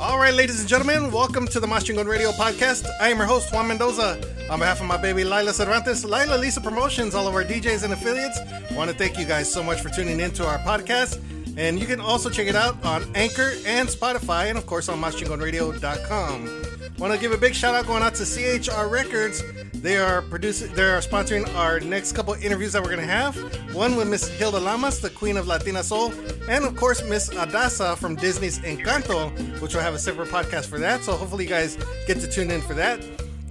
All right, ladies and gentlemen, welcome to the Mas Radio podcast. I am your host, Juan Mendoza. On behalf of my baby Lilah Cervantes, Lilah Lisa Promotions, all of our DJs and affiliates, I want to thank you guys so much for tuning in to our podcast. And you can also check it out on Anchor and Spotify, and of course on MasChingonRadio.com. Want to give a big shout out going out to CHR Records. They are producing, they are sponsoring our next couple interviews that we're gonna have. One with Miss Hilda Lamas, the Queen of Latina Soul, and of course Miss Adassa from Disney's Encanto, which we'll have a separate podcast for that. So hopefully you guys get to tune in for that.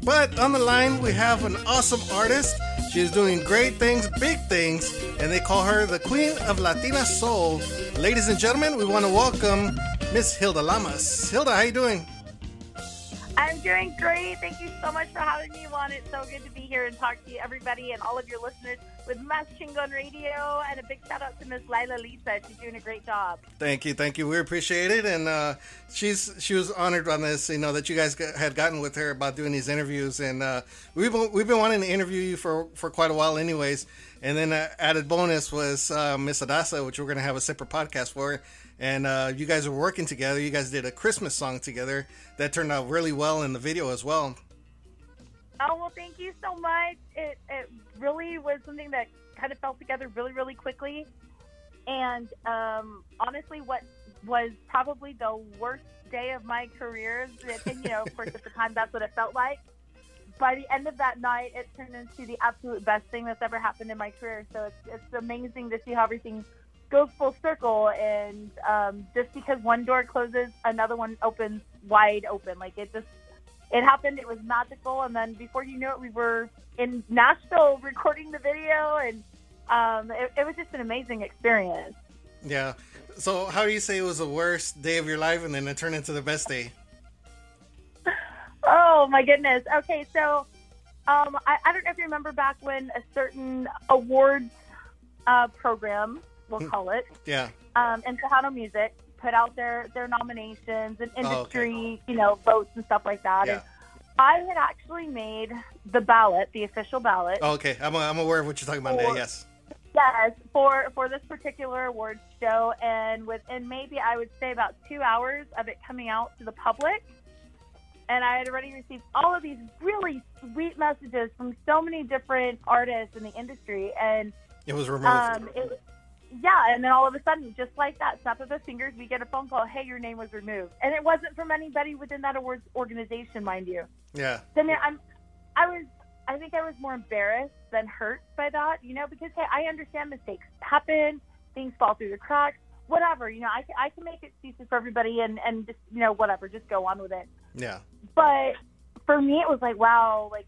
But on the line we have an awesome artist. She is doing great things, big things, and they call her the Queen of Latina Soul. Ladies and gentlemen, we want to welcome Miss Hilda Lamas. Hilda, how you doing? I'm doing great. Thank you so much for having me on. It's so good to be here and talk to you, everybody, and all of your listeners with Mas Chingon Radio. And a big shout out to Miss Lilah Lisa. She's doing a great job. Thank you, thank you. We appreciate it, and uh, she's she was honored on this. You know that you guys had gotten with her about doing these interviews, and uh, we've been, we've been wanting to interview you for for quite a while, anyways. And then uh, added bonus was uh, Miss Adassa, which we're gonna have a separate podcast for and uh, you guys were working together. You guys did a Christmas song together that turned out really well in the video as well. Oh well, thank you so much. It it really was something that kind of fell together really really quickly, and um, honestly, what was probably the worst day of my career, and you know, of course, at the time, that's what it felt like. By the end of that night, it turned into the absolute best thing that's ever happened in my career. So it's it's amazing to see how everything goes full circle and um, just because one door closes another one opens wide open. Like it just it happened. It was magical. And then before you knew it we were in nashville recording the video and um, it, it was just an amazing experience. Yeah. So how do you say it was the worst day of your life and then it turned into the best day? Oh my goodness. Okay. So um, I, I, don't know if you remember back when a certain awards uh, program we'll hmm. call it. Yeah. Um, and Tejano Music put out their their nominations and industry, oh, okay. you know, votes and stuff like that. Yeah. And I had actually made the ballot, the official ballot. Oh, okay, I'm, I'm aware of what you're talking about. For, yes. Yes, for for this particular awards show, and within maybe I would say about two hours of it coming out to the public, and I had already received all of these really sweet messages from so many different artists in the industry, and it was removed. Um, it, yeah, and then all of a sudden, just like that, snap of the fingers, we get a phone call. Hey, your name was removed, and it wasn't from anybody within that awards organization, mind you. Yeah. Then I'm, I was, I think I was more embarrassed than hurt by that, you know, because hey, I understand mistakes happen, things fall through the cracks, whatever. You know, I can, I can make excuses for everybody, and and just you know whatever, just go on with it. Yeah. But for me, it was like, wow, like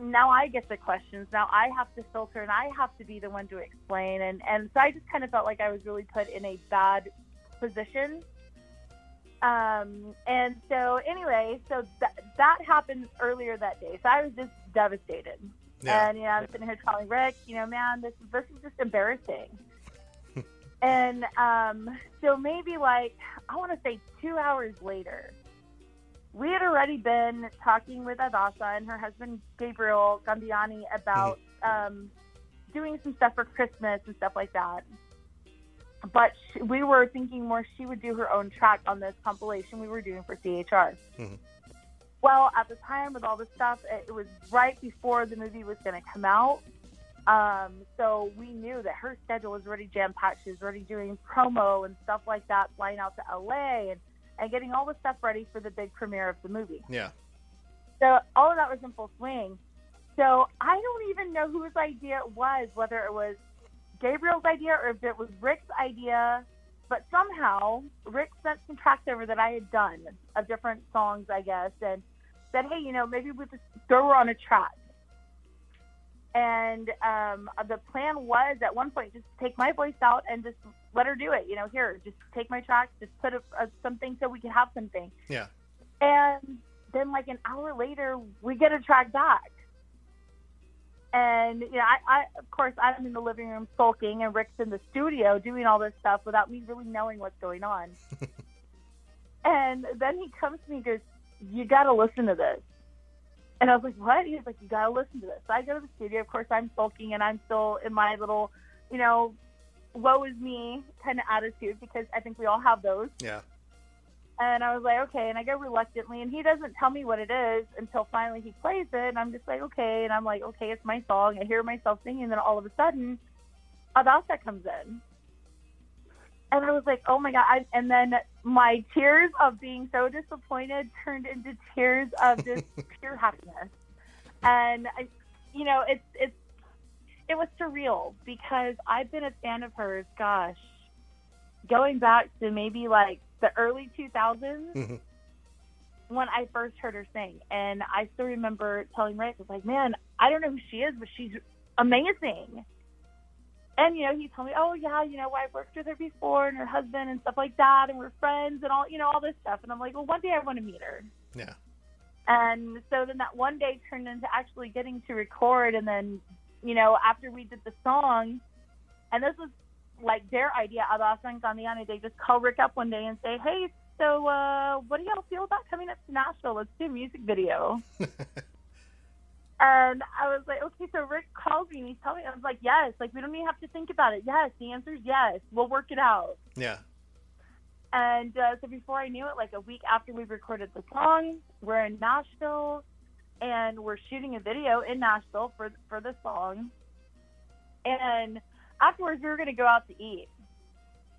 now I get the questions. Now I have to filter and I have to be the one to explain. And, and so I just kind of felt like I was really put in a bad position. Um, and so anyway, so that, that happened earlier that day. So I was just devastated. Yeah. And, you know, I'm sitting here calling Rick, you know, man, this, this is just embarrassing. and um, so maybe like, I want to say two hours later, we had already been talking with Adassa and her husband Gabriel Gambiani about mm-hmm. um, doing some stuff for Christmas and stuff like that. But she, we were thinking more she would do her own track on this compilation we were doing for CHR. Mm-hmm. Well, at the time with all this stuff, it, it was right before the movie was going to come out. Um, so we knew that her schedule was already jam packed. She was already doing promo and stuff like that, flying out to LA and and getting all the stuff ready for the big premiere of the movie. Yeah. So all of that was in full swing. So I don't even know whose idea it was, whether it was Gabriel's idea or if it was Rick's idea. But somehow Rick sent some tracks over that I had done of different songs, I guess, and said, "Hey, you know, maybe we just throw her on a track." And um, the plan was at one point just take my voice out and just let her do it. You know, here, just take my tracks, just put a, a, something so we can have something. Yeah. And then, like an hour later, we get a track back. And you know, I, I of course I'm in the living room sulking, and Rick's in the studio doing all this stuff without me really knowing what's going on. and then he comes to me and goes, "You got to listen to this." And I was like, what? He's like, you got to listen to this. So I go to the studio. Of course, I'm sulking and I'm still in my little, you know, woe is me kind of attitude because I think we all have those. Yeah. And I was like, okay. And I go reluctantly, and he doesn't tell me what it is until finally he plays it. And I'm just like, okay. And I'm like, okay, it's my song. I hear myself singing, and then all of a sudden, Adassa comes in. And I was like, oh my God. I, and then my tears of being so disappointed turned into tears of just pure happiness. And, I, you know, it's, it's, it was surreal because I've been a fan of hers, gosh, going back to maybe like the early 2000s Mhm. when I first heard her sing. And I still remember telling Rick, I was like, man, I don't know who she is, but she's amazing. And, you know, he told me, oh, yeah, you know, I've worked with her before and her husband and stuff like that. And we're friends and all, you know, all this stuff. And I'm like, well, one day I want to meet her. Yeah. And so then that one day turned into actually getting to record. And then, you know, after we did the song, and this was like their idea, Adassa and Gambiani, they just call Rick up one day and say, hey, so uh, what do y'all feel about coming up to Nashville? Let's do a music video. and I was like, okay, so Rick calls me and he's telling me, I was like, yes, like we don't even have to think about it. Yes, the answer is yes. We'll work it out. Yeah. And uh, so before I knew it, like a week after we recorded the song, we're in Nashville, and we're shooting a video in Nashville for for the song. And afterwards, we were going to go out to eat,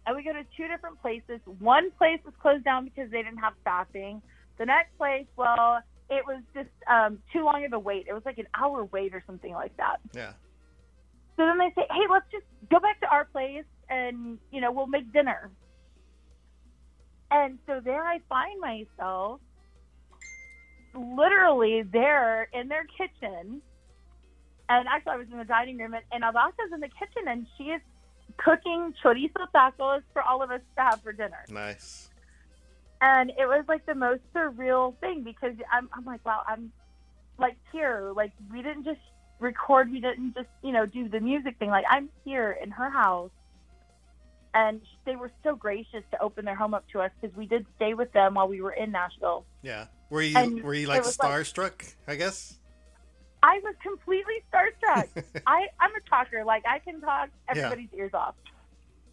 and we go to two different places. One place was closed down because they didn't have staffing. The next place, well, it was just um, too long of a wait. It was like an hour wait or something like that. Yeah. So then they say, "Hey, let's just go back to our place, and you know, we'll make dinner." And so there I find myself literally there in their kitchen. And actually, I was in the dining room, and, and Adassa's in the kitchen, and she is cooking chorizo tacos for all of us to have for dinner. Nice. And it was like the most surreal thing because I'm, I'm like, wow, I'm like here. Like, we didn't just record, we didn't just, you know, do the music thing. Like, I'm here in her house. And they were so gracious to open their home up to us because we did stay with them while we were in Nashville. Yeah. Were you And were you like was like- starstruck? I guess. I was completely starstruck. I, I'm a talker. Like, I can talk everybody's ears off.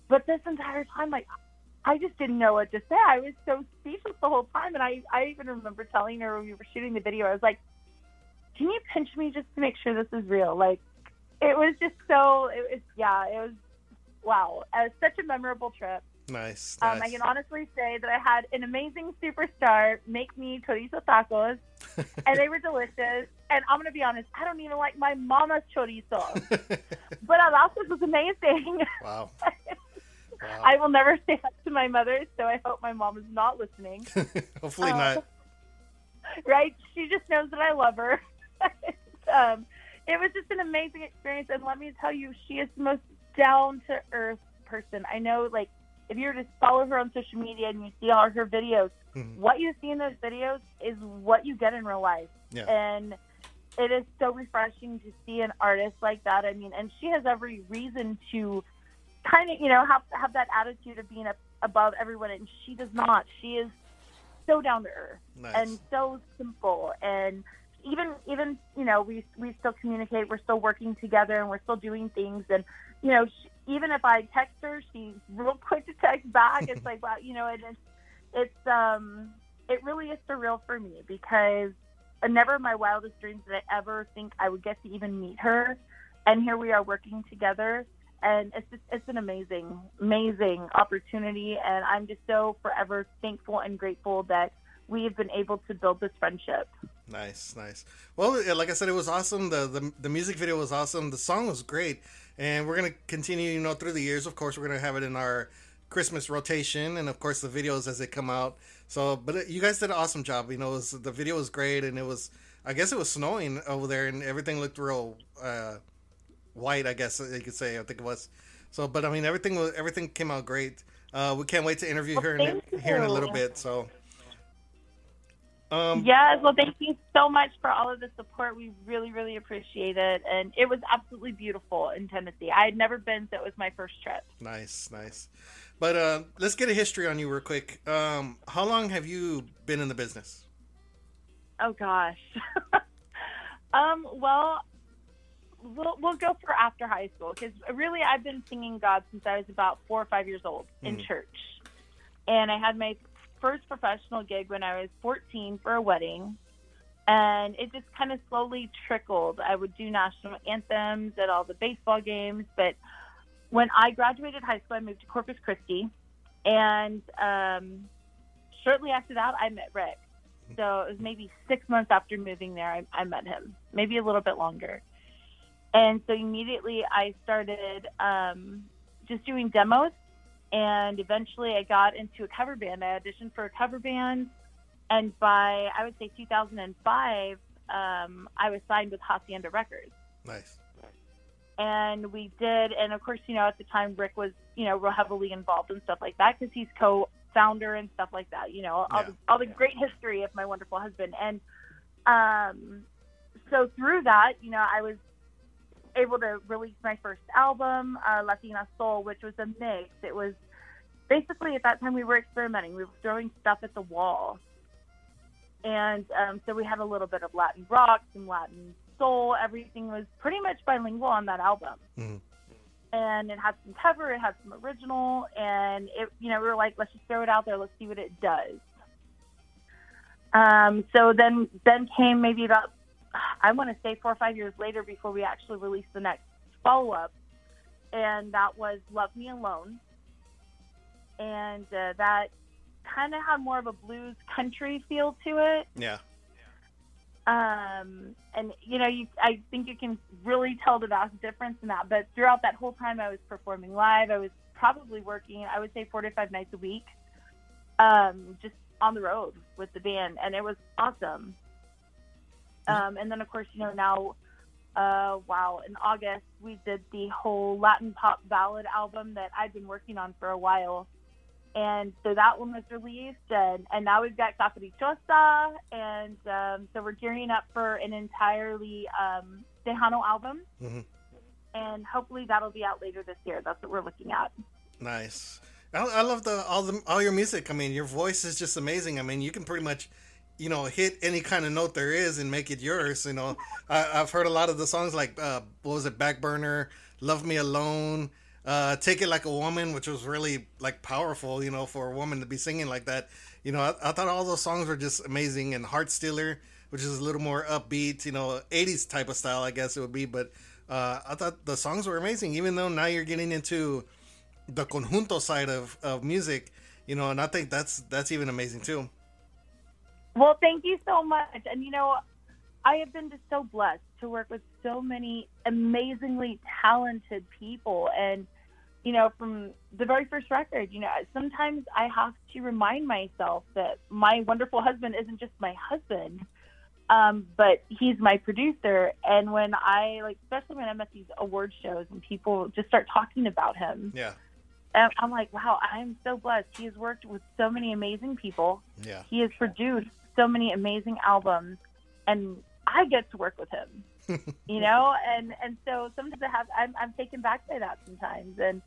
But this entire time, like, I just didn't know what to say. I was so speechless the whole time. And I, I even remember telling her when we were shooting the video, I was like, can you pinch me just to make sure this is real? Like, it was just so, it was, yeah, it was, wow. It was such a memorable trip. Nice. Um, nice. I can honestly say that I had an amazing superstar make me chorizo tacos, and they were delicious. And I'm gonna be honest, I don't even like my mama's chorizo, but Adassa's was amazing. wow. Wow. I will never say that to my mother, so I hope my mom is not listening. Hopefully uh, not. right? She just knows that I love her. um, it was just an amazing experience, and let me tell you, she is the most down to earth person. I know, like, if you were to follow her on social media and you see all her videos, Mhm. what you see in those videos is what you get in real life. Yeah. And it is so refreshing to see an artist like that. I mean, and she has every reason to kind of, you know, have have that attitude of being above everyone, and she does not. She is so down to earth Nice. and so simple and even even you know we we still communicate we're still working together and we're still doing things and you know she, even if i text her she's real quick to text back. It's like wow you know and it's it's um it really is surreal for me because never in my wildest dreams did i ever think i would get to even meet her. And here we are working together and it's just it's an amazing amazing opportunity. And i'm just so forever thankful and grateful that we have been able to build this friendship Nice, nice. Well, like I said, it was awesome. The, the the music video was awesome. The song was great, and we're gonna continue. You know, through the years, of course, we're gonna have it in our Christmas rotation, and of course, the videos as they come out. So, but it, you guys did an awesome job. You know, it was, the video was great, and it was. I guess it was snowing over there, and everything looked real uh, white. I guess you could say. I think it was. So, but I mean, everything was everything came out great. Uh, we can't wait to interview Well, her in, here in a little bit. So. Um, yes well thank you so much for all of the support we really really appreciate it and it was absolutely beautiful in tennessee i had never been so it was my first trip Nice, nice. But uh, let's get a history on you real quick. Um, how long have you been in the business? oh gosh um well We'll, we'll go for after high school because really I've been singing God since I was about four or five years old in Mhm. church, and I had my first professional gig when I was 14 for a wedding. And it just kind of slowly trickled. I would do national anthems at all the baseball games. But when I graduated high school, I moved to Corpus Christi. And um, shortly after that, I met Rick. So it was maybe six months after moving there, I, I met him, maybe a little bit longer. And so immediately I started um, just doing demos. And eventually I got into a cover band. I auditioned for a cover band. And by, I would say, 2005, um, I was signed with Hacienda Records. Nice. And we did, and of course, you know, at the time, Rick was, you know, real heavily involved and stuff like that because he's co founder and stuff like that, you know, all, Yeah. the, all the great history of my wonderful husband. And um, so through that, you know, I was able to release my first album, uh, Latina Soul, which was a mix. It was basically at that time we were experimenting. We were throwing stuff at the wall. And um, so we had a little bit of Latin rock, some Latin soul. Everything was pretty much bilingual on that album. Mhm. And it had some cover, it had some original, and it, you know, we were like, let's just throw it out there, let's see what it does. Um, so then, then came maybe about, I want to say four or five years later before we actually released the next follow up, and that was Love Me Alone. And uh, that kind of had more of a blues country feel to it. Yeah. Um, and you know, you, I think you can really tell the vast difference in that. But throughout that whole time, I was performing live. I was probably working, I would say, four to five nights a week, um, just on the road with the band, and it was awesome. Um, and then, of course, you know, now, uh, wow, in August we did the whole Latin pop ballad album that I've been working on for a while. And so that one was released, and, and now we've got Caprichosa, and um, so we're gearing up for an entirely um, Tejano album, Mhm. and hopefully that'll be out later this year. That's what we're looking at. Nice. I, I love the all the all your music. I mean, your voice is just amazing. I mean, you can pretty much, you know, hit any kind of note there is and make it yours. You know, I, I've heard a lot of the songs like uh, what was it, Backburner, Love Me Alone, uh, Take It Like a Woman, which was really like powerful. You know, for a woman to be singing like that. You know, I, I thought all those songs were just amazing. And Heart Stealer, which is a little more upbeat, you know, '80s type of style, I guess it would be. But uh, I thought the songs were amazing. Even though now you're getting into the conjunto side of, of music, you know, and I think that's that's even amazing too. Well, thank you so much. And you know, I have been just so blessed to work with so many amazingly talented people. And, you know, from the very first record, you know, sometimes I have to remind myself that my wonderful husband isn't just my husband, um, but he's my producer. And when I, like, especially when I'm at these award shows and people just start talking about him, Yeah, and I'm like, wow, I'm so blessed. He has worked with so many amazing people yeah, he has produced so many amazing albums and I get to work with him. you know, and and so sometimes I have I'm I'm taken back by that sometimes. And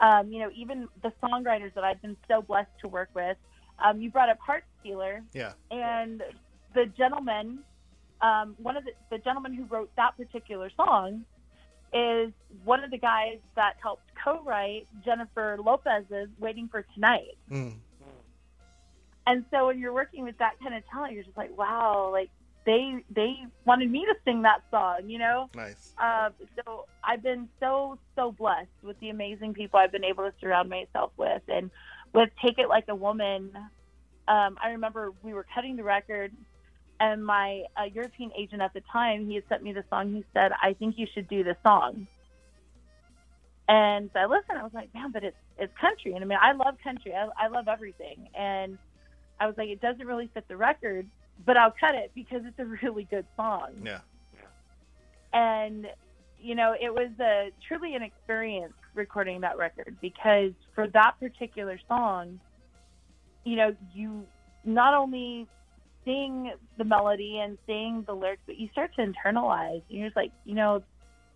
um, you know, even the songwriters that I've been so blessed to work with. Um, you brought up Heart Stealer yeah, and the gentleman um, one of the, the gentlemen who wrote that particular song is one of the guys that helped co-write Jennifer Lopez's "Waiting for Tonight." mm, And so when you're working with that kind of talent, you're just like, wow, like they they wanted me to sing that song, you know. nice. Uh, so I've been so so blessed with the amazing people I've been able to surround myself with, and with "Take It Like a Woman." Um, I remember we were cutting the record, and my uh, European agent at the time he had sent me the song. He said, "I think you should do this song." And so I listened. I was like, "Man, but it's it's country." And I mean, I love country. I, I love everything. And I was like, "It doesn't really fit the record, but I'll cut it because it's a really good song." Yeah, and you know it was a truly an experience recording that record because for that particular song you know you not only sing the melody and sing the lyrics but you start to internalize and you're just like you know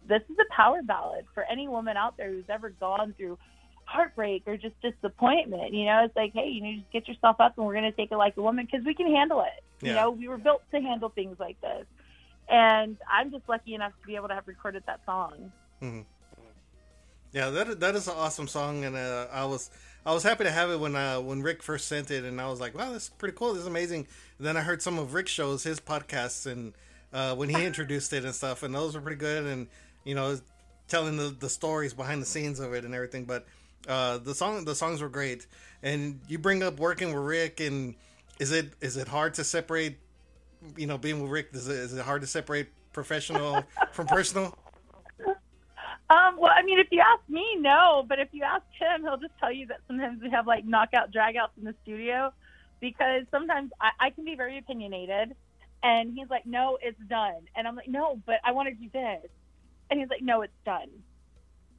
this is a power ballad for any woman out there who's ever gone through heartbreak or just disappointment you know it's like hey you know just get yourself up and we're going to take it like a woman because we can handle it you know we were built to handle things like this and I'm just lucky enough to be able to have recorded that song. yeah. That that is an awesome song, and uh, I was I was happy to have it when uh, when Rick first sent it, and I was like, wow, this is pretty cool. This is amazing. And then I heard some of Rick's shows, his podcasts, and uh, when he introduced it and stuff, and those were pretty good. And you know, telling the, the stories behind the scenes of it and everything. But uh, the song the songs were great. And you bring up working with Rick, and is it is it hard to separate? You know, being with Rick, is it, is it hard to separate professional from personal? Um, well, I mean, if you ask me, no. But if you ask him, he'll just tell you that sometimes we have like knockout dragouts in the studio because sometimes I, I can be very opinionated. And he's like, no, it's done. And I'm like, no, but I want to do this. And he's like, no, it's done.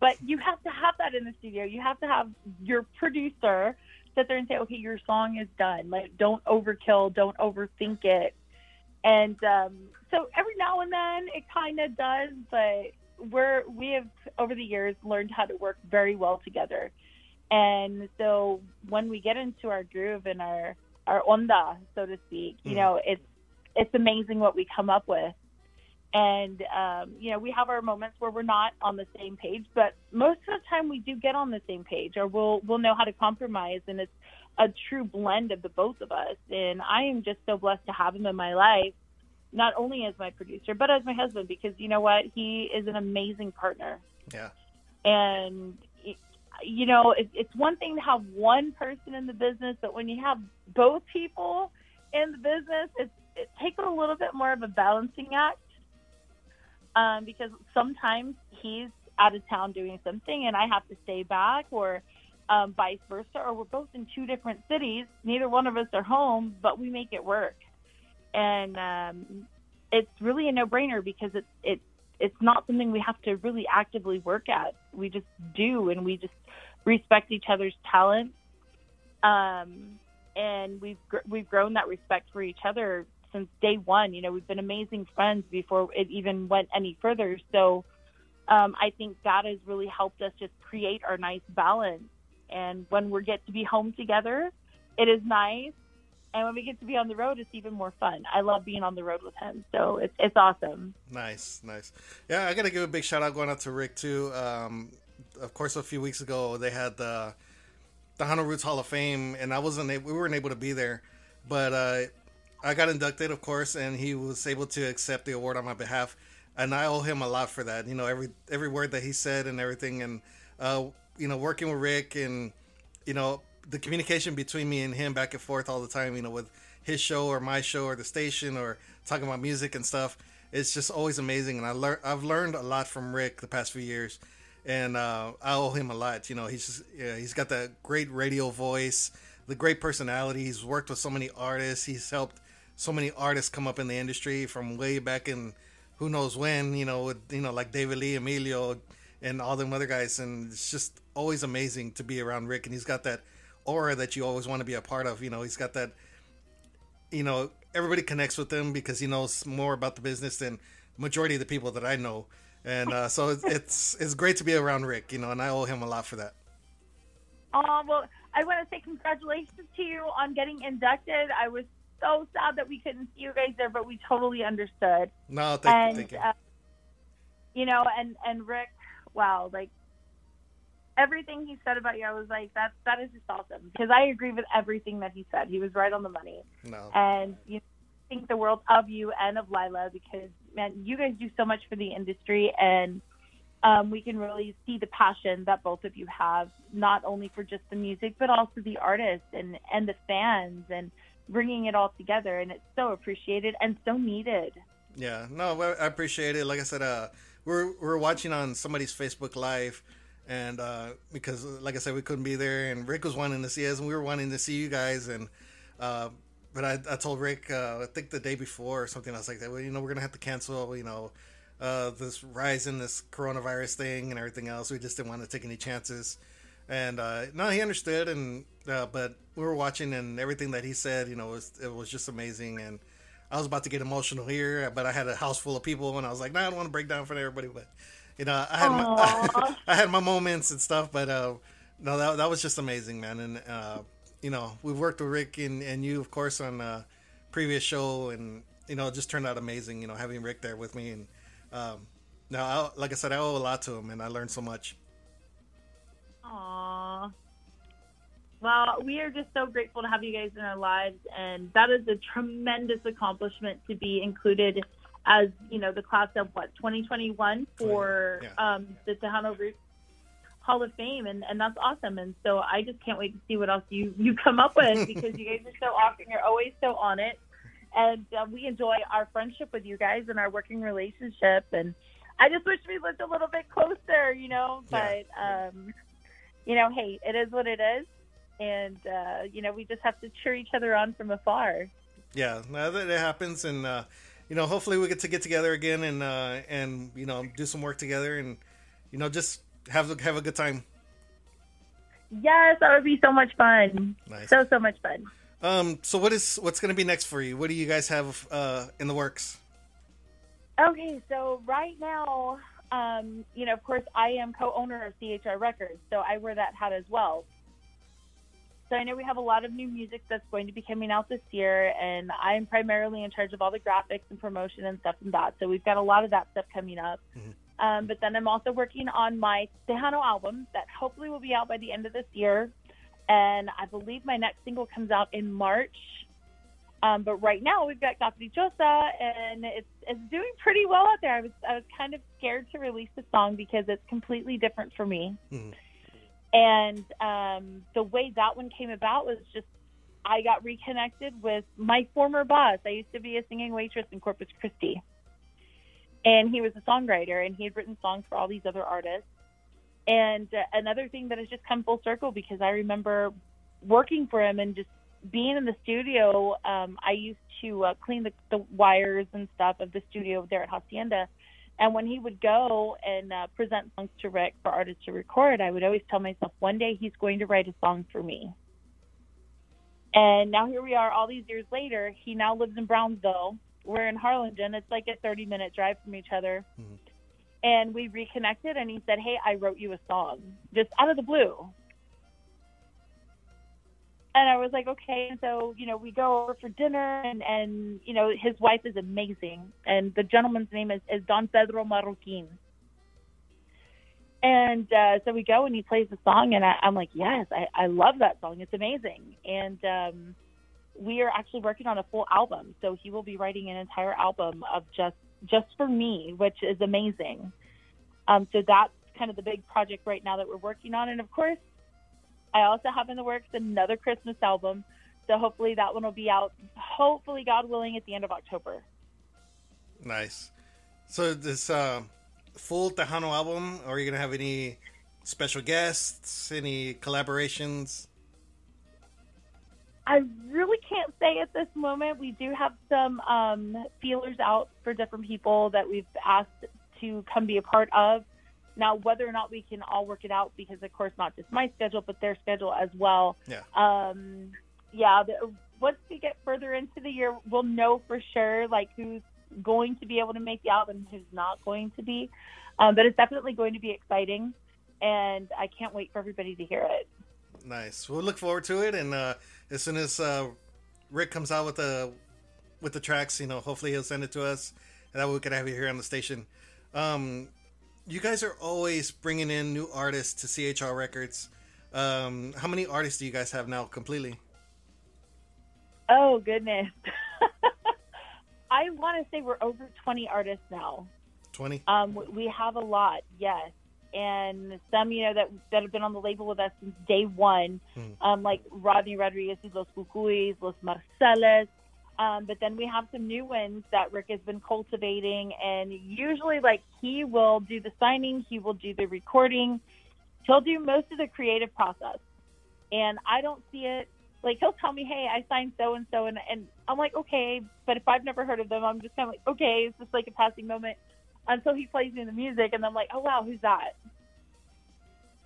But you have to have that in the studio. You have to have your producer sit there and say, okay, your song is done. Like, don't overkill, don't overthink it. And um, so every now and then it kind of does, but we're we have over the years learned how to work very well together. And so when we get into our groove and our our onda, so to speak, you mm. know, it's it's amazing what we come up with. And um, you know, we have our moments where we're not on the same page, but most of the time we do get on the same page, or we'll we'll know how to compromise, and it's a true blend of the both of us. And I am just so blessed to have him in my life not only as my producer but as my husband because you know what? He is an amazing partner. Yeah. And you know it's one thing to have one person in the business but when you have both people in the business it, it takes a little bit more of a balancing act um, because sometimes he's out of town doing something and i have to stay back or um, vice versa or we're both in two different cities neither one of us are home but we make it work and um, it's really a no-brainer because it's it it's not something we have to really actively work at. We just do, and we just respect each other's talent. Um, and we've we've grown that respect for each other since day one. You know, we've been amazing friends before it even went any further. So um, I think that has really helped us just create our nice balance. And when we get to be home together, it is nice and when we get to be on the road, it's even more fun. I love being on the road with him, so it's it's awesome. Nice, nice. Yeah, I gotta give a big shout out going out to Rick too. Um, of course, a few weeks ago they had the the Tejano Roots Hall of Fame, and I wasn't we weren't able to be there, but uh, I got inducted, of course, and he was able to accept the award on my behalf, and I owe him a lot for that. You know, every every word that he said and everything, and uh, you know, working with Rick and you know the communication between me and him back and forth all the time, you know, with his show or my show or the station or talking about music and stuff. It's just always amazing, and I learned I've learned a lot from Rick the past few years, and uh, I owe him a lot. You know, he's just yeah, he's got that great radio voice, the great personality. He's worked with so many artists. He's helped so many artists come up in the industry from way back in who knows when. You know, with you know like David Lee, Emilio, and all them other guys, and it's just always amazing to be around Rick, and he's got that aura that you always want to be a part of. You know, he's got that. You know, everybody connects with him because he knows more about the business than majority of the people that I know, and uh, so it's it's great to be around Rick. You know, and I owe him a lot for that. Oh well, I want to say congratulations to you on getting inducted. I was so sad that we couldn't see you guys there, but we totally understood. No, thank, and, thank you. Uh, you know, and and Rick, wow, like everything he said about you, I was like, that that is just awesome because I agree with everything that he said. He was right on the money. No. And you know, think the world of you and of Lilah because man, you guys do so much for the industry and um, we can really see the passion that both of you have, not only for just the music, but also the artists and, and the fans and bringing it all together. And it's so appreciated and so needed. Yeah, no, I appreciate it. Like I said, uh, we're, we're watching on somebody's Facebook Live and uh, because like I said, we couldn't be there, and Rick was wanting to see us, and we were wanting to see you guys, and uh, but I, I told Rick uh, I think the day before or something, I was like, well, you know, we're gonna have to cancel, you know, uh, this rise in this coronavirus thing and everything else. We just didn't want to take any chances, and uh, no, he understood, and uh, but we were watching, and everything that he said, you know, was it was just amazing, and. I was about to get emotional here, but I had a house full of people, and I was like, "No, nah, I don't want to break down for everybody." But you know, I had my I had my moments and stuff, but uh, no, that that was just amazing, man. And uh, you know, we've worked with Rick and, and you, of course, on a previous show, and you know, it just turned out amazing. You know, having Rick there with me, and um, now, I, like I said, I owe a lot to him, and I learned so much. Well, we are just so grateful to have you guys in our lives, and that is a tremendous accomplishment to be included as you know the class of what 2021 for Yeah. um, the Tejano Roots Hall of Fame, and, and that's awesome. And so I just can't wait to see what else you you come up with because you guys are so awesome. You're always so on it, and uh, we enjoy our friendship with you guys and our working relationship. And I just wish we lived a little bit closer, you know. But um, you know, hey, it is what it is, and uh, you know we just have to cheer each other on from afar. Yeah, now that it happens, and uh, you know, hopefully we get to get together again and uh, and you know do some work together, and you know just have have a good time. Yes, that would be so much fun. Nice. So so much fun. Um, so what is what's going to be next for you? What do you guys have uh, in the works? Okay, so right now, um, you know, of course, I am co-owner of CHR Records, so I wear that hat as well. So I know we have a lot of new music that's going to be coming out this year, and I'm primarily in charge of all the graphics and promotion and stuff and that. So we've got a lot of that stuff coming up. Um, but then I'm also working on my Tejano album that hopefully will be out by the end of this year, and I believe my next single comes out in March. Um, but right now we've got Caprichosa, and it's it's doing pretty well out there. I was I was kind of scared to release the song because it's completely different for me. Mhm. And um, the way that one came about was just I got reconnected with my former boss. I used to be a singing waitress in Corpus Christi, and he was a songwriter, and he had written songs for all these other artists. And uh, another thing that has just come full circle because I remember working for him and just being in the studio, um, I used to uh, clean the, the wires and stuff of the studio there at Hacienda. And when he would go and uh, present songs to Rick for artists to record, I would always tell myself, one day he's going to write a song for me. And now here we are, all these years later. He now lives in Brownsville. We're in Harlingen. It's like a 30 minute drive from each other. Mhm. And we reconnected, and he said, Hey, I wrote you a song just out of the blue. And I was like, okay. And so, you know, we go over for dinner, and, and you know, his wife is amazing. And the gentleman's name is, is Don Pedro Marroquin. And uh, so we go, and he plays the song, and I, I'm like, yes, I, I love that song. It's amazing. And um, we are actually working on a full album. So he will be writing an entire album of just just for me, which is amazing. Um, so that's kind of the big project right now that we're working on. And of course, I also have in the works another Christmas album. So hopefully that one will be out, hopefully, God willing, at the end of October. Nice. So this uh, full Tejano album, are you gonna have any special guests, any collaborations? I really can't say at this moment. We do have some um, feelers out for different people that we've asked to come be a part of. Now, whether or not we can all work it out, because of course, not just my schedule, but their schedule as well. Yeah. Um, yeah. The, once we get further into the year, we'll know for sure like who's going to be able to make the album, who's not going to be. Um, but it's definitely going to be exciting, and I can't wait for everybody to hear it. Nice. We'll look forward to it, and uh, as soon as uh, Rick comes out with the with the tracks, you know, hopefully he'll send it to us, and that way we can have it here on the station. Um, you guys are always bringing in new artists to CHR Records. Um, how many artists do you guys have now completely? Oh goodness. I want to say we're over 20 artists now. Twenty. Um, we- we have a lot, yes, and some you know that that have been on the label with us since day one, Hmm. um, like Rodney Rodriguez, Los Cucuys, Los Marceles. Um, but then we have some new ones that Rick has been cultivating, and usually, like he will do the signing, he will do the recording, he'll do most of the creative process, and I don't see it. Like he'll tell me, "Hey, I signed so and so," and I'm like, "Okay," but if I've never heard of them, I'm just kind of like, "Okay," it's just like a passing moment until he plays me the music, and I'm like, "Oh wow, who's that?"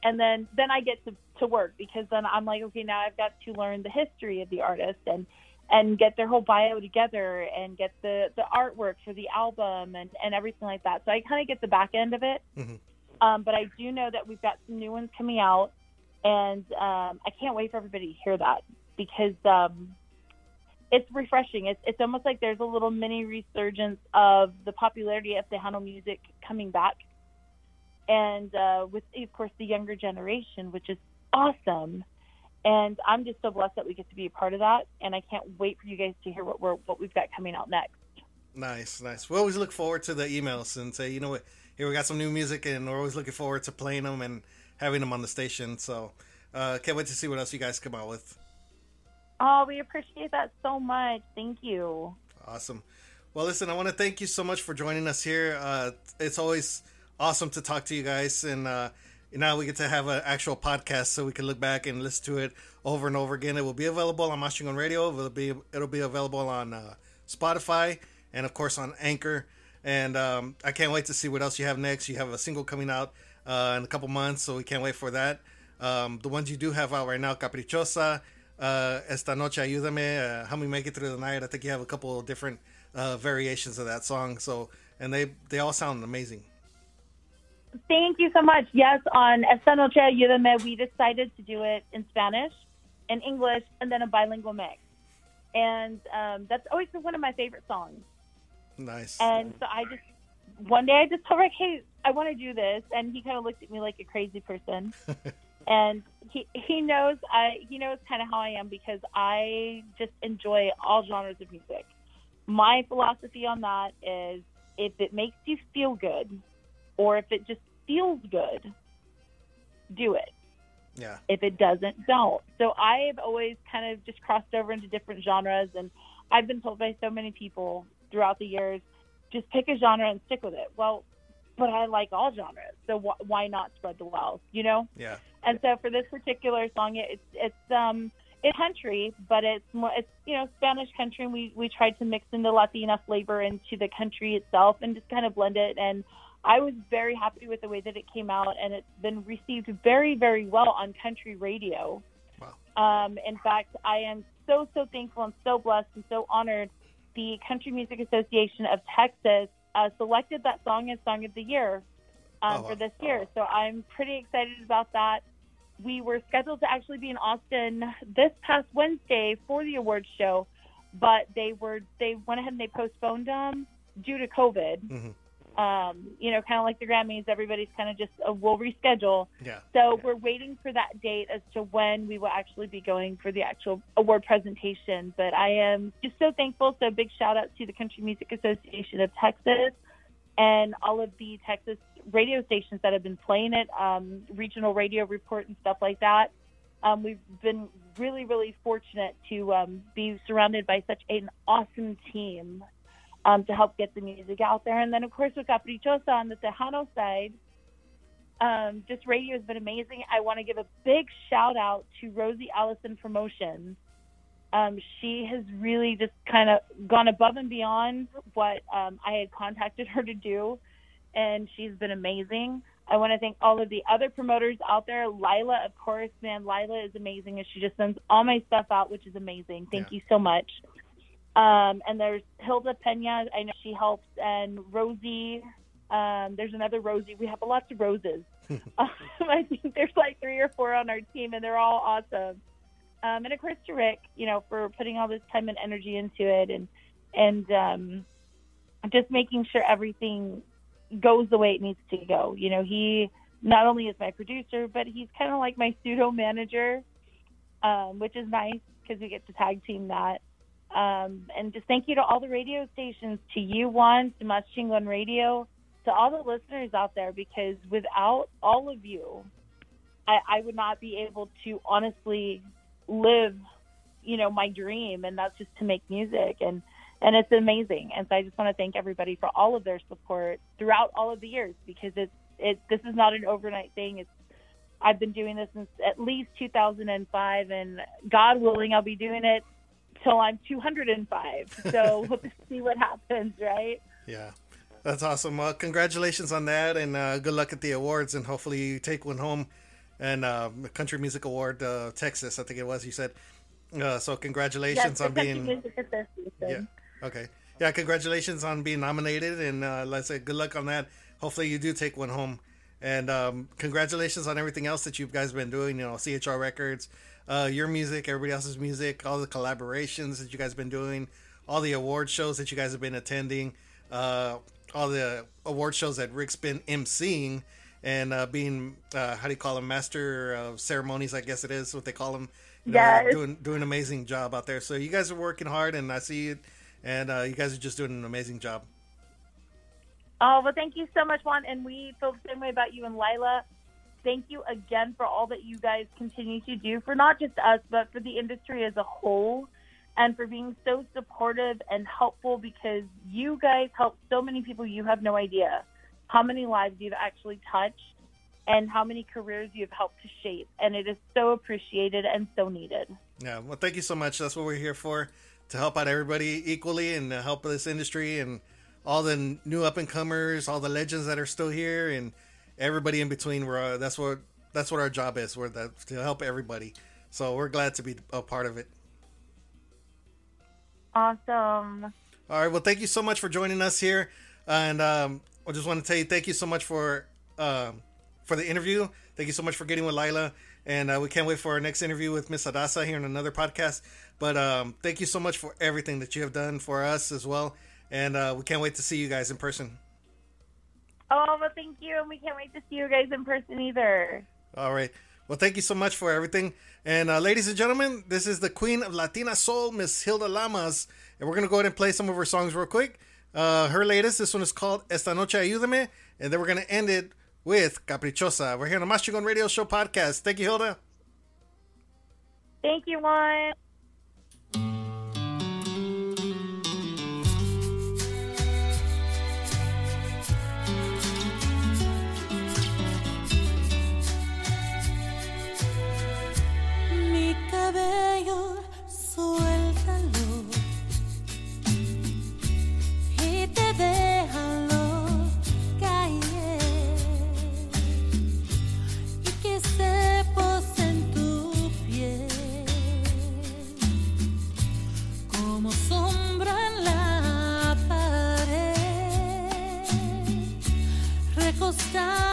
And then then I get to to work because then I'm like, okay, now I've got to learn the history of the artist and and get their whole bio together and get the the artwork for the album and and everything like that. So I kind of get the back end of it. Mhm. Um, but I do know that we've got some new ones coming out, and um, I can't wait for everybody to hear that because um, it's refreshing. It's it's almost like there's a little mini resurgence of the popularity of the Tejano music coming back, and uh, with of course the younger generation, which is awesome. And I'm just so blessed that we get to be a part of that. And I can't wait for you guys to hear what we're what we've got coming out next. Nice, nice. We always look forward to the emails and say, you know what, here we got some new music, and we're always looking forward to playing them and having them on the station. So uh, can't wait to see what else you guys come out with. Oh, we appreciate that so much. Thank you. Awesome. Well, listen, I want to thank you so much for joining us here. Uh, it's always awesome to talk to you guys, and uh, now we get to have an actual podcast, so we can look back and listen to it over and over again. It will be available on Mas Chingon Radio. It'll be it'll be available on uh, Spotify and of course on Anchor. And um, I can't wait to see what else you have next. You have a single coming out uh, in a couple months, so we can't wait for that. Um, the ones you do have out right now, Caprichosa, uh, Esta Noche Ayúdame, uh, Help Me Make It Through the Night. I think you have a couple of different uh, variations of that song. So, and they they all sound amazing. Thank you so much. Yes, on Esta Noche Ayúdame, we decided to do it in Spanish, in English, and then a bilingual mix. And um, that's always been one of my favorite songs. Nice. And so I just one day I just told Rick, "Hey, I want to do this," and he kind of looked at me like a crazy person. and he he knows I he knows kind of how I am because I just enjoy all genres of music. My philosophy on that is if it makes you feel good, or if it just feels good, do it. Yeah. If it doesn't, don't. So I've always kind of just crossed over into different genres, and I've been told by so many people throughout the years, just pick a genre and stick with it. Well, but I like all genres, so wh- why not spread the wealth? You know. Yeah. And so for this particular song, it's it's um it's country, but it's more it's you know Spanish country, and we we tried to mix in the Latina flavor into the country itself, and just kind of blend it and I was very happy with the way that it came out, and it's been received very, very well on country radio. Wow. Um, in fact, I am so, so thankful and so blessed and so honored. The Country Music Association of Texas uh, selected that song as Song of the Year um, Oh, wow. for this year. So I'm pretty excited about that. We were scheduled to actually be in Austin this past Wednesday for the awards show, but they were they went ahead and they postponed them due to COVID hmm um, you know, kind of like the Grammys, everybody's kind of just uh, we'll reschedule. Yeah. So we're waiting for that date as to when we will actually be going for the actual award presentation. But I am just so thankful. So big shout out to the Country Music Association of Texas and all of the Texas radio stations that have been playing it, um, regional radio report and stuff like that. Um, we've been really, really fortunate to um, be surrounded by such an awesome team um, to help get the music out there. And then, of course, with Caprichosa on the Tejano side, um, just radio has been amazing. I want to give a big shout out to Rosie Allison Promotions. Um, she has really just kind of gone above and beyond what um, I had contacted her to do, and she's been amazing. I want to thank all of the other promoters out there. Lilah, of course, man, Lilah is amazing, and she just sends all my stuff out, which is amazing. Thank Yeah. you so much. Um, and there's Hilda Pena. I know she helps, and Rosie. Um, there's another Rosie. We have lots of roses. um, I think there's like three or four on our team, and they're all awesome. Um, and of course to Rick, you know, for putting all this time and energy into it, and and um, just making sure everything goes the way it needs to go. You know, he not only is my producer, but he's kind of like my pseudo manager, um, which is nice because we get to tag team that. Um, and just thank you to all the radio stations, to you, Juan, to Mas Chingon Radio, to all the listeners out there, because without all of you, I, I would not be able to honestly live, you know, my dream, and that's just to make music, and and it's amazing. And so I just want to thank everybody for all of their support throughout all of the years, because it's it this is not an overnight thing. It's I've been doing this since at least 2005, and God willing, I'll be doing it till I'm 205. So we'll see what happens, right? Yeah. That's awesome. Well, congratulations on that, and uh, good luck at the awards, and hopefully you take one home. And uh, Country Music Award, uh, Texas, I think it was. You said. Uh, so congratulations Yes, on being. Yeah. Okay. Yeah. Congratulations on being nominated, and uh, let's say good luck on that. Hopefully you do take one home, and um, congratulations on everything else that you guys have been doing. You know, CHR Records, uh, your music, everybody else's music, all the collaborations that you guys have been doing, all the award shows that you guys have been attending, uh, all the award shows that Rick's been emceeing. And uh, being, uh, how do you call him, master of ceremonies? I guess it is what they call him Yes. doing doing an amazing job out there. So you guys are working hard, and I see it, and uh, you guys are just doing an amazing job. Oh, well, thank you so much, Juan. And we feel the same way about you and Lilah. Thank you again for all that you guys continue to do for not just us, but for the industry as a whole, and for being so supportive and helpful because you guys help so many people. You have no idea how many lives you've actually touched and how many careers you've helped to shape. And it is so appreciated and so needed. Yeah, well, thank you so much. That's what we're here for to help out everybody equally and help this industry and all the new up and comers, all the legends that are still here, and everybody in between. We're uh, that's what that's what our job is. We're that to help everybody. So we're glad to be a part of it. Awesome. All right. Well, thank you so much for joining us here, and um, I just want to tell you thank you so much for um, for the interview. Thank you so much for getting with Lilah, and uh, we can't wait for our next interview with Miss Adassa here in another podcast. But um, thank you so much for everything that you have done for us as well, and uh, we can't wait to see you guys in person. Oh, well, thank you. And we can't wait to see you guys in person either. All right. Well, thank you so much for everything. And uh, ladies and gentlemen, this is the queen of Latina soul, Miss Hilda Lamas, and we're gonna go ahead and play some of her songs real quick. Uh, her latest, this one is called Esta Noche Ayúdame, and then we're gonna end it with Caprichosa. We're here on the Mas Chingon Radio Show podcast. Thank you, Hilda. Thank you, Juan. Cabello suéltalo. Y te déjalo caer y que se pose en tu piel. Como sombra en la pared recostado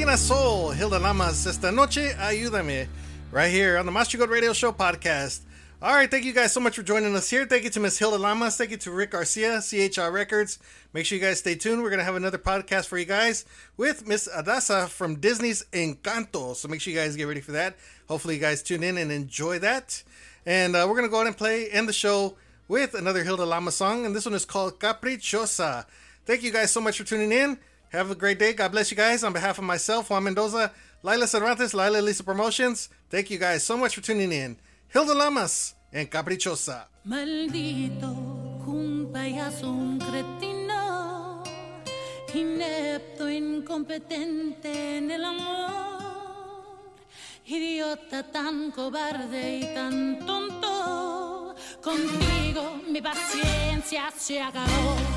Latina soul, Hilda Lamas, esta noche ayúdame, right here on the Mas Chingon Radio Show podcast. All right, thank you guys so much for joining us here. Thank you to Miss Hilda Lamas. Thank you to Rick Garcia, CHR Records. Make sure you guys stay tuned. We're going to have another podcast for you guys with Miss Adassa from Disney's Encanto. So make sure you guys get ready for that. Hopefully, you guys tune in and enjoy that. And uh, we're going to go ahead and play end the show with another Hilda Lama song. And this one is called Caprichosa. Thank you guys so much for tuning in. Have a great day. God bless you guys. On behalf of myself, Juan Mendoza, Lilah Cervantes, Lilah Lisa Promotions, thank you guys so much for tuning in. Hilda Lamas and Caprichosa. Maldito, un cretino, inepto, incompetente en el amor, idiota tan cobarde y tan tonto. Contigo mi paciencia se acabó.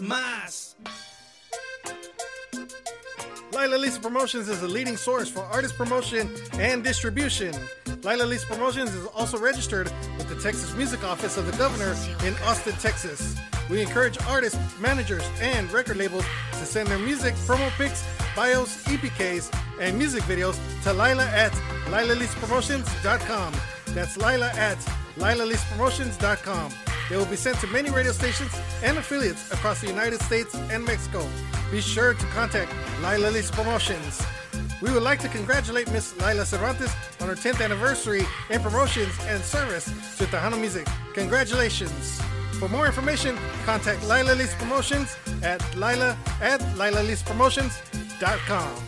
Más. Lilah Lisa Promotions is a leading source for artist promotion and distribution. Lilah Lisa Promotions is also registered with the Texas Music Office of the Governor in Austin, Texas. We encourage artists, managers, and record labels to send their music, promo pics, bios, EPKs, and music videos to Lilah at LilaLisaPromotions.com. That's Lilah at LilaLisaPromotions.com. They will be sent to many radio stations and affiliates across the United States and Mexico. Be sure to contact Lilah Lisa Promotions. We would like to congratulate Miss Lilah Cervantes on her 10th anniversary in promotions and service to Tejano Music. Congratulations! For more information, contact Lilah Lisa Promotions at Lilah at LilaLisaPromotions.com.